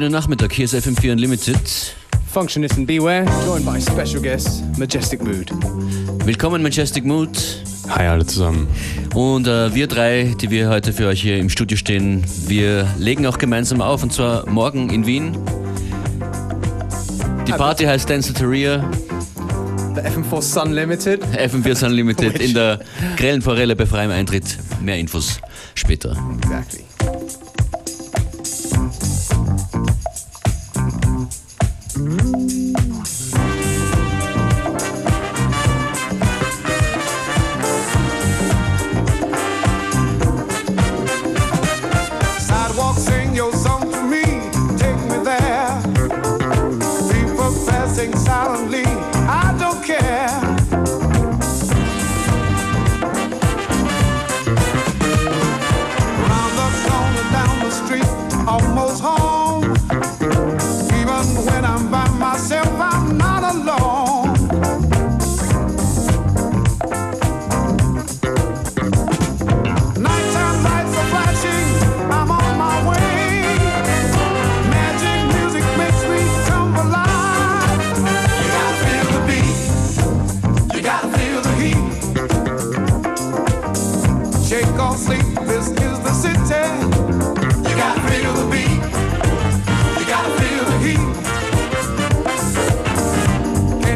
Schönen Nachmittag, hier ist FM4 Unlimited. Functionisten beware, joined by special guest Majestic Mood. Willkommen Majestic Mood. Hi alle zusammen. Und äh, wir drei, die wir heute für euch hier im Studio stehen, wir legen auch gemeinsam auf und zwar morgen in Wien. Die ah, Party heißt Dance Terrier. The FM4 Sun Limited. FM4 Sun Limited in der grellen Forelle bei freiem Eintritt. Mehr Infos später. Exactly.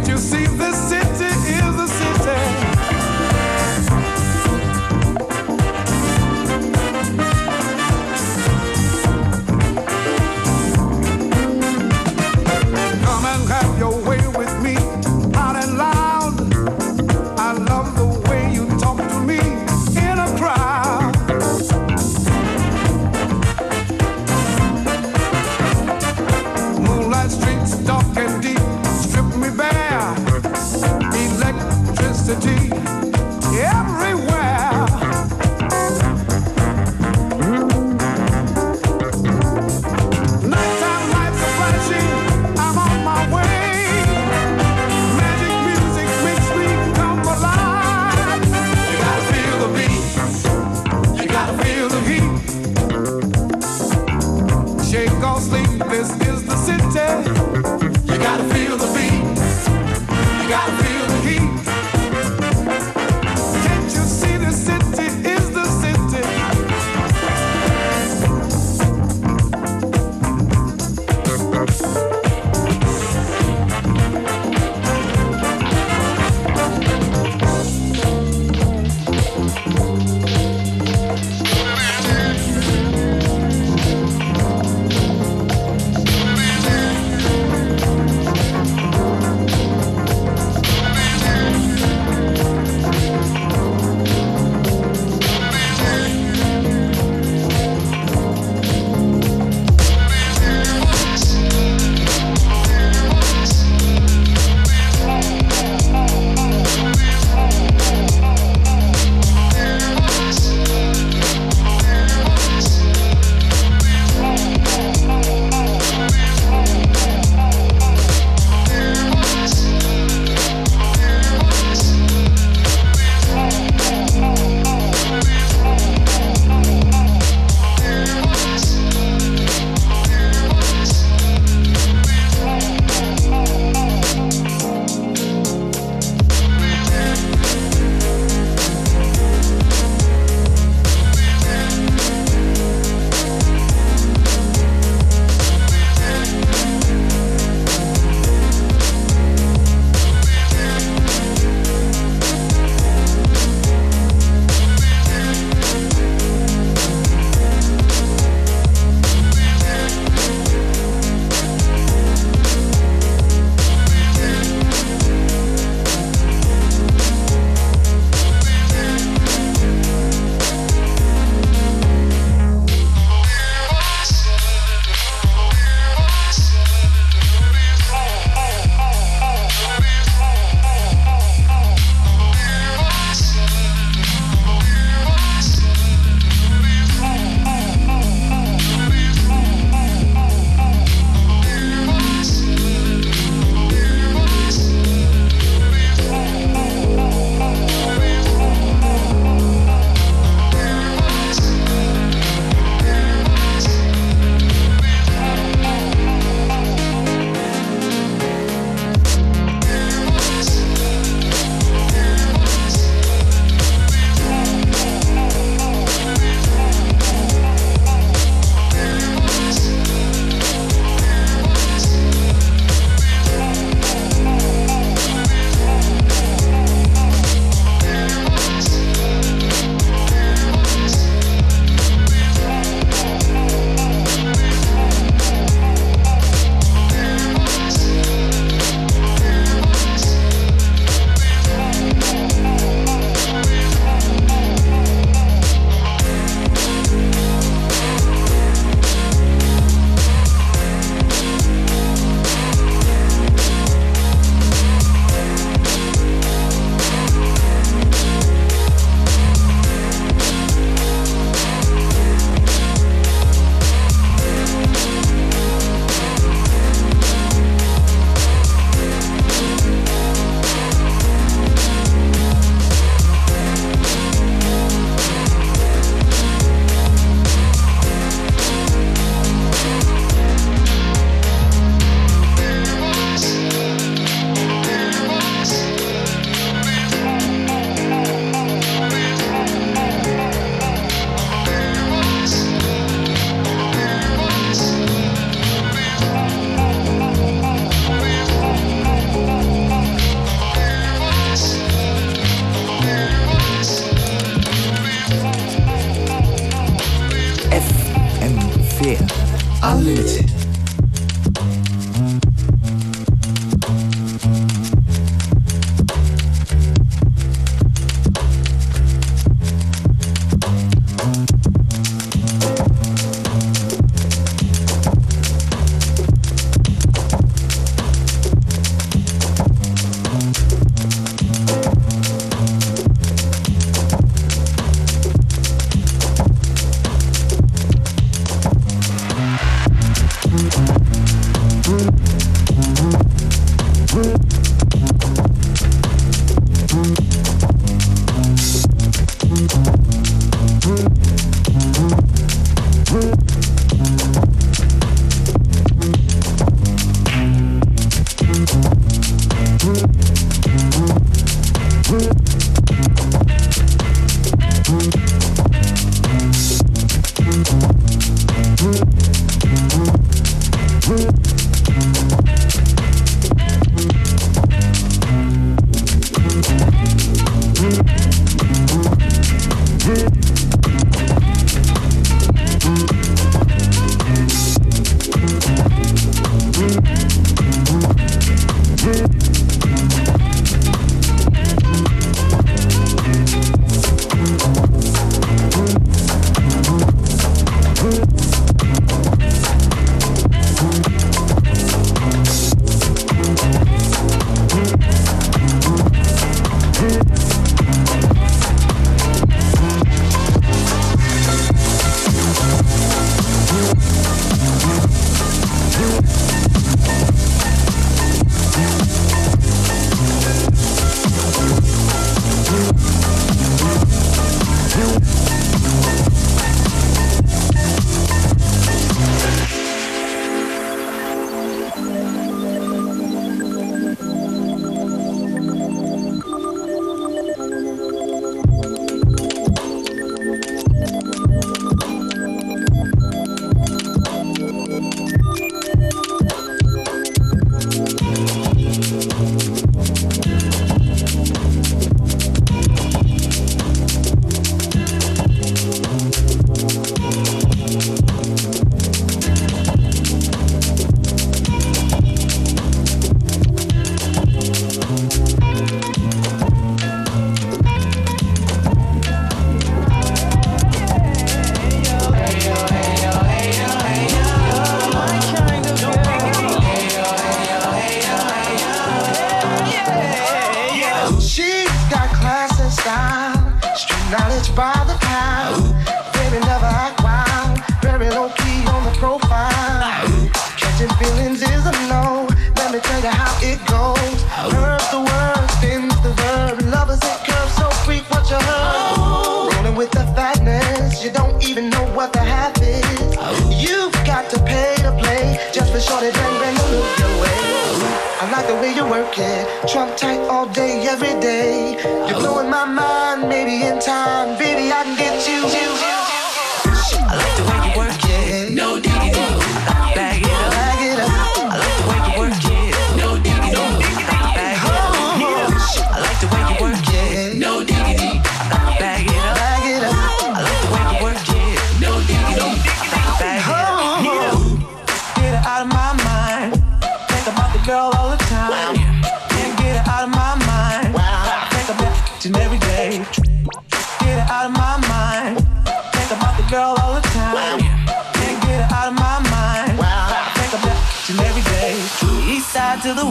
You see the city?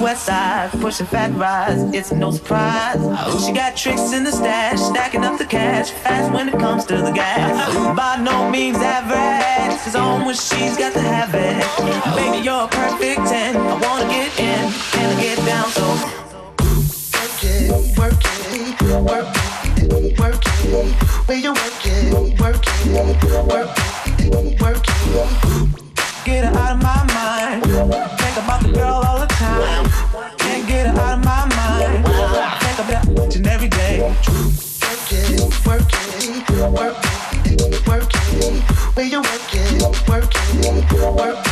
West side, pushing fat rides. It's no surprise. She got tricks in the stash, stacking up the cash fast when it comes to the gas. By no means average. It's on when she's got to have it. Baby, you're a perfect 10. I wanna get in, can I get down so? Work it, work it, work it, work it. You work it, work it, work it, work it. Get her out of my mind. Think about the girl all the time. Can't get her out of my mind. Think about each and every day. Work it, work it, work it, work it. Where you work it, work it, work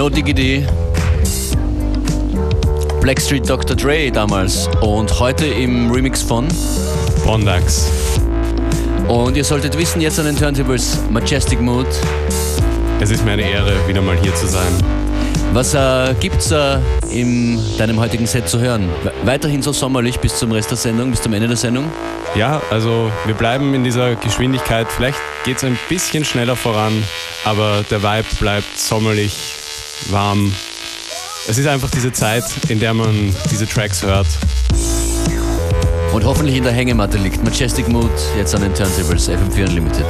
No Diggity. Blackstreet Dr. Dre damals und heute im Remix von. Bondax. Und ihr solltet wissen, jetzt an den Turntables Majestic Mood. Es ist mir eine Ehre, wieder mal hier zu sein. Was äh, gibt's äh, in deinem heutigen Set zu hören? We- Weiterhin so sommerlich bis zum Rest der Sendung, bis zum Ende der Sendung? Ja, also wir bleiben in dieser Geschwindigkeit. Vielleicht geht es ein bisschen schneller voran, aber der Vibe bleibt sommerlich, warm. Es ist einfach diese Zeit, in der man diese Tracks hört. Und hoffentlich in der Hängematte liegt. Majestic Mood, jetzt an den Turntables, FM4 Unlimited.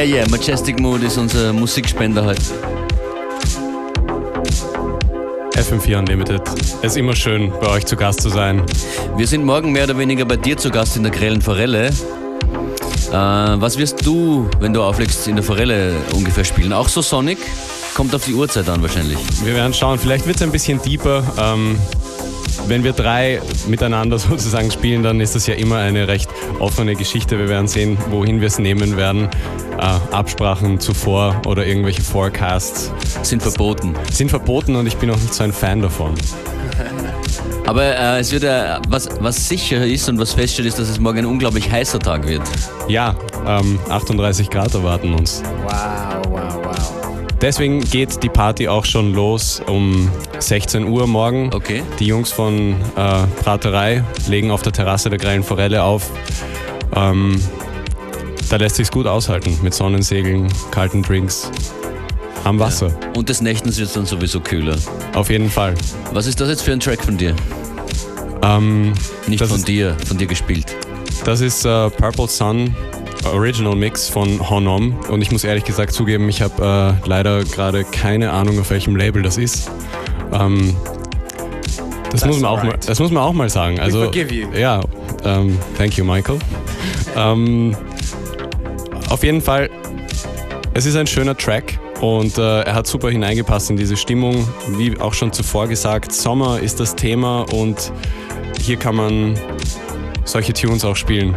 Yeah, yeah, Majestic Mood ist unser Musikspender heute. FM4 Unlimited. Es ist immer schön, bei euch zu Gast zu sein. Wir sind morgen mehr oder weniger bei dir zu Gast in der Grellen Forelle. Äh, was wirst du, wenn du auflegst, in der Forelle ungefähr spielen? Auch so Sonic? Kommt auf die Uhrzeit an wahrscheinlich. Wir werden schauen, vielleicht wird es ein bisschen deeper. Ähm, wenn wir drei miteinander sozusagen spielen, dann ist das ja immer eine recht offene Geschichte. Wir werden sehen, wohin wir es nehmen werden. Äh, Absprachen zuvor oder irgendwelche Forecasts Sind verboten. sind verboten und ich bin auch nicht so ein Fan davon. Aber äh, es wird äh, was, was sicher ist und was feststeht, ist, dass es morgen ein unglaublich heißer Tag wird. Ja, ähm, 38 Grad erwarten uns. Wow, wow, wow. Deswegen geht die Party auch schon los um 16 Uhr morgen. Okay. Die Jungs von äh, Braterei legen auf der Terrasse der Grellen Forelle auf. Ähm, da lässt sich's gut aushalten mit Sonnensegeln, kalten Drinks am Wasser. Und des Nächtens wird es dann sowieso kühler. Auf jeden Fall. Was ist das jetzt für ein Track von dir? Ähm, Nicht von ist- dir, von dir gespielt. das ist äh, Purple Sun Original Mix von Honom und ich muss ehrlich gesagt zugeben, ich habe äh, leider gerade keine Ahnung, auf welchem Label das ist. Ähm, das, That's muss man auch mal, das muss man auch mal sagen. Also, forgive you. Ja, ähm, thank you, Michael. ähm, auf jeden Fall, es ist ein schöner Track und äh, er hat super hineingepasst in diese Stimmung. Wie auch schon zuvor gesagt, Sommer ist das Thema und hier kann man solche Tunes auch spielen.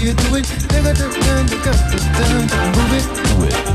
You do it. Nigga, do it. Nigga, do it. Move it. do it.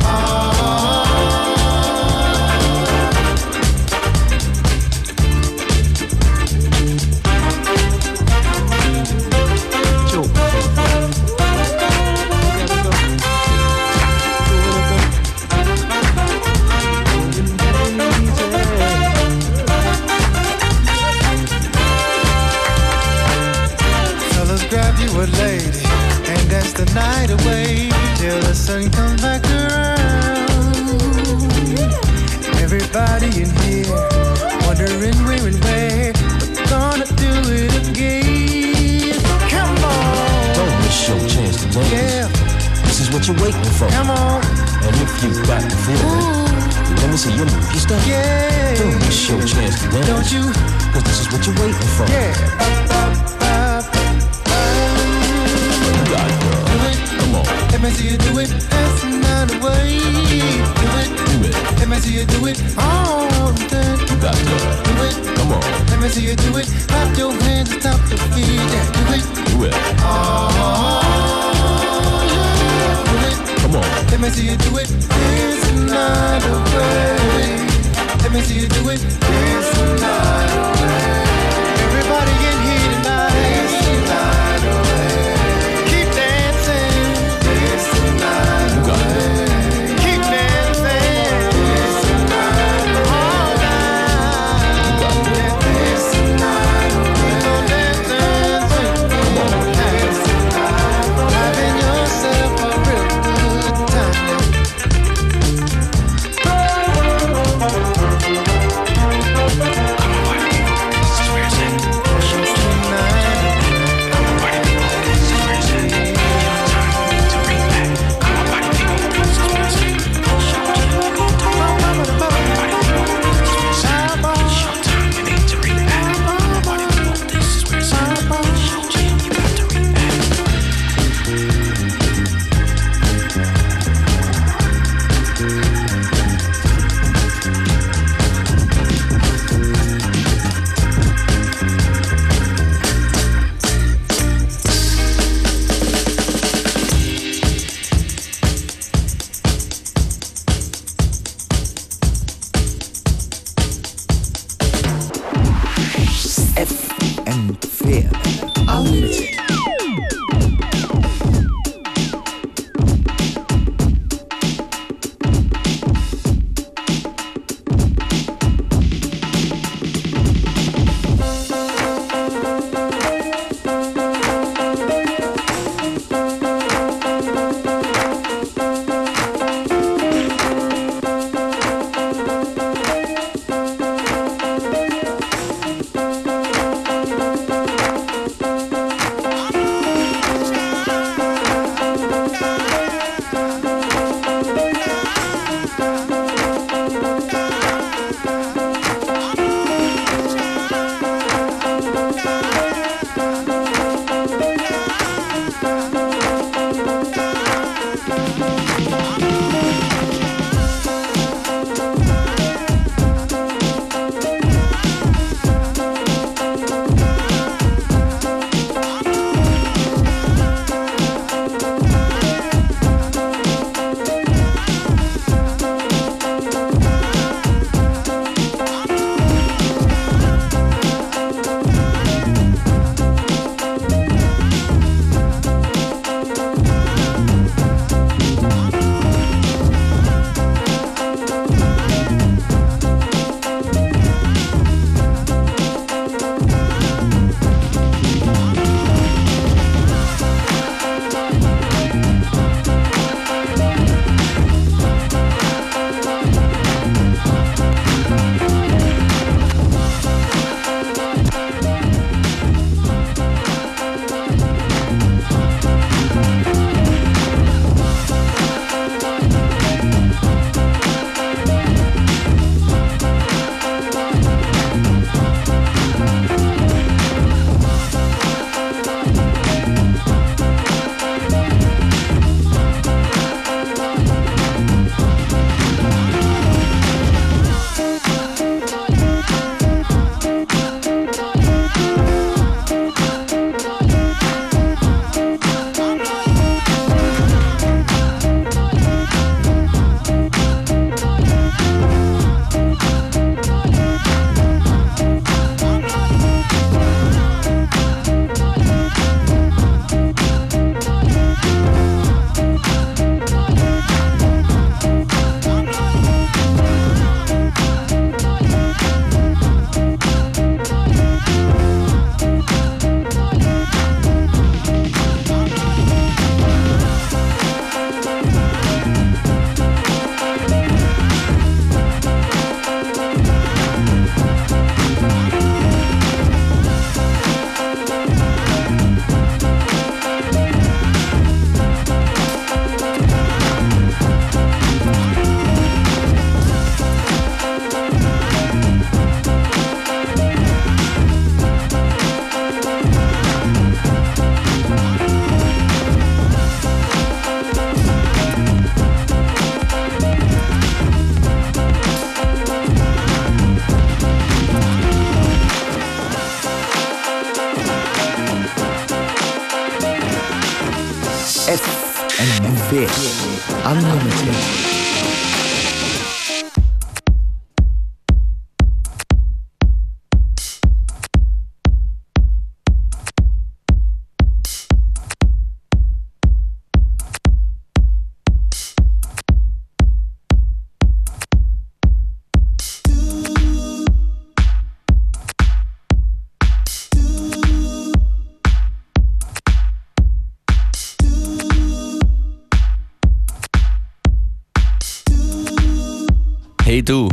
Hey du.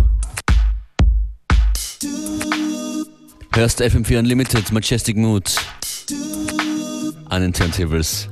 Hörst FM4 Unlimited, Majestic Mood. An den Turntables.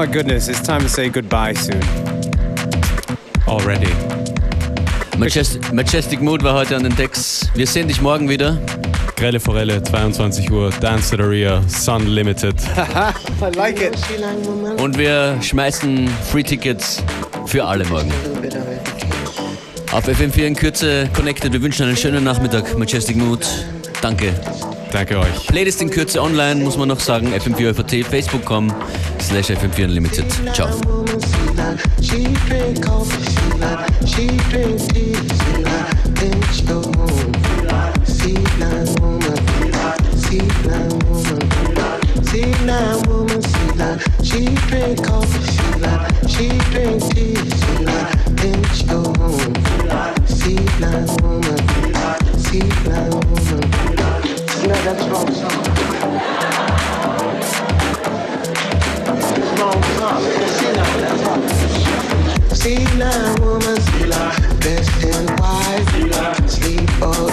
My goodness, it's time to say goodbye soon. Already. Majestic, Majestic Mood war heute an den Decks. Wir sehen dich morgen wieder. Grelle Forelle, 22 Uhr, Dance at Aria, Sun Limited. I like it. Und wir schmeißen Free Tickets für alle morgen. Auf FM4 in Kürze connected. Wir wünschen einen schönen Nachmittag. Majestic Mood. Danke. Danke euch. Playlist in Kürze online, muss man noch sagen. FM4 FAT, Facebook.com slash FM4 Unlimited. Ciao. That's wrong on. See. See now, woman, best and wise. Sleep all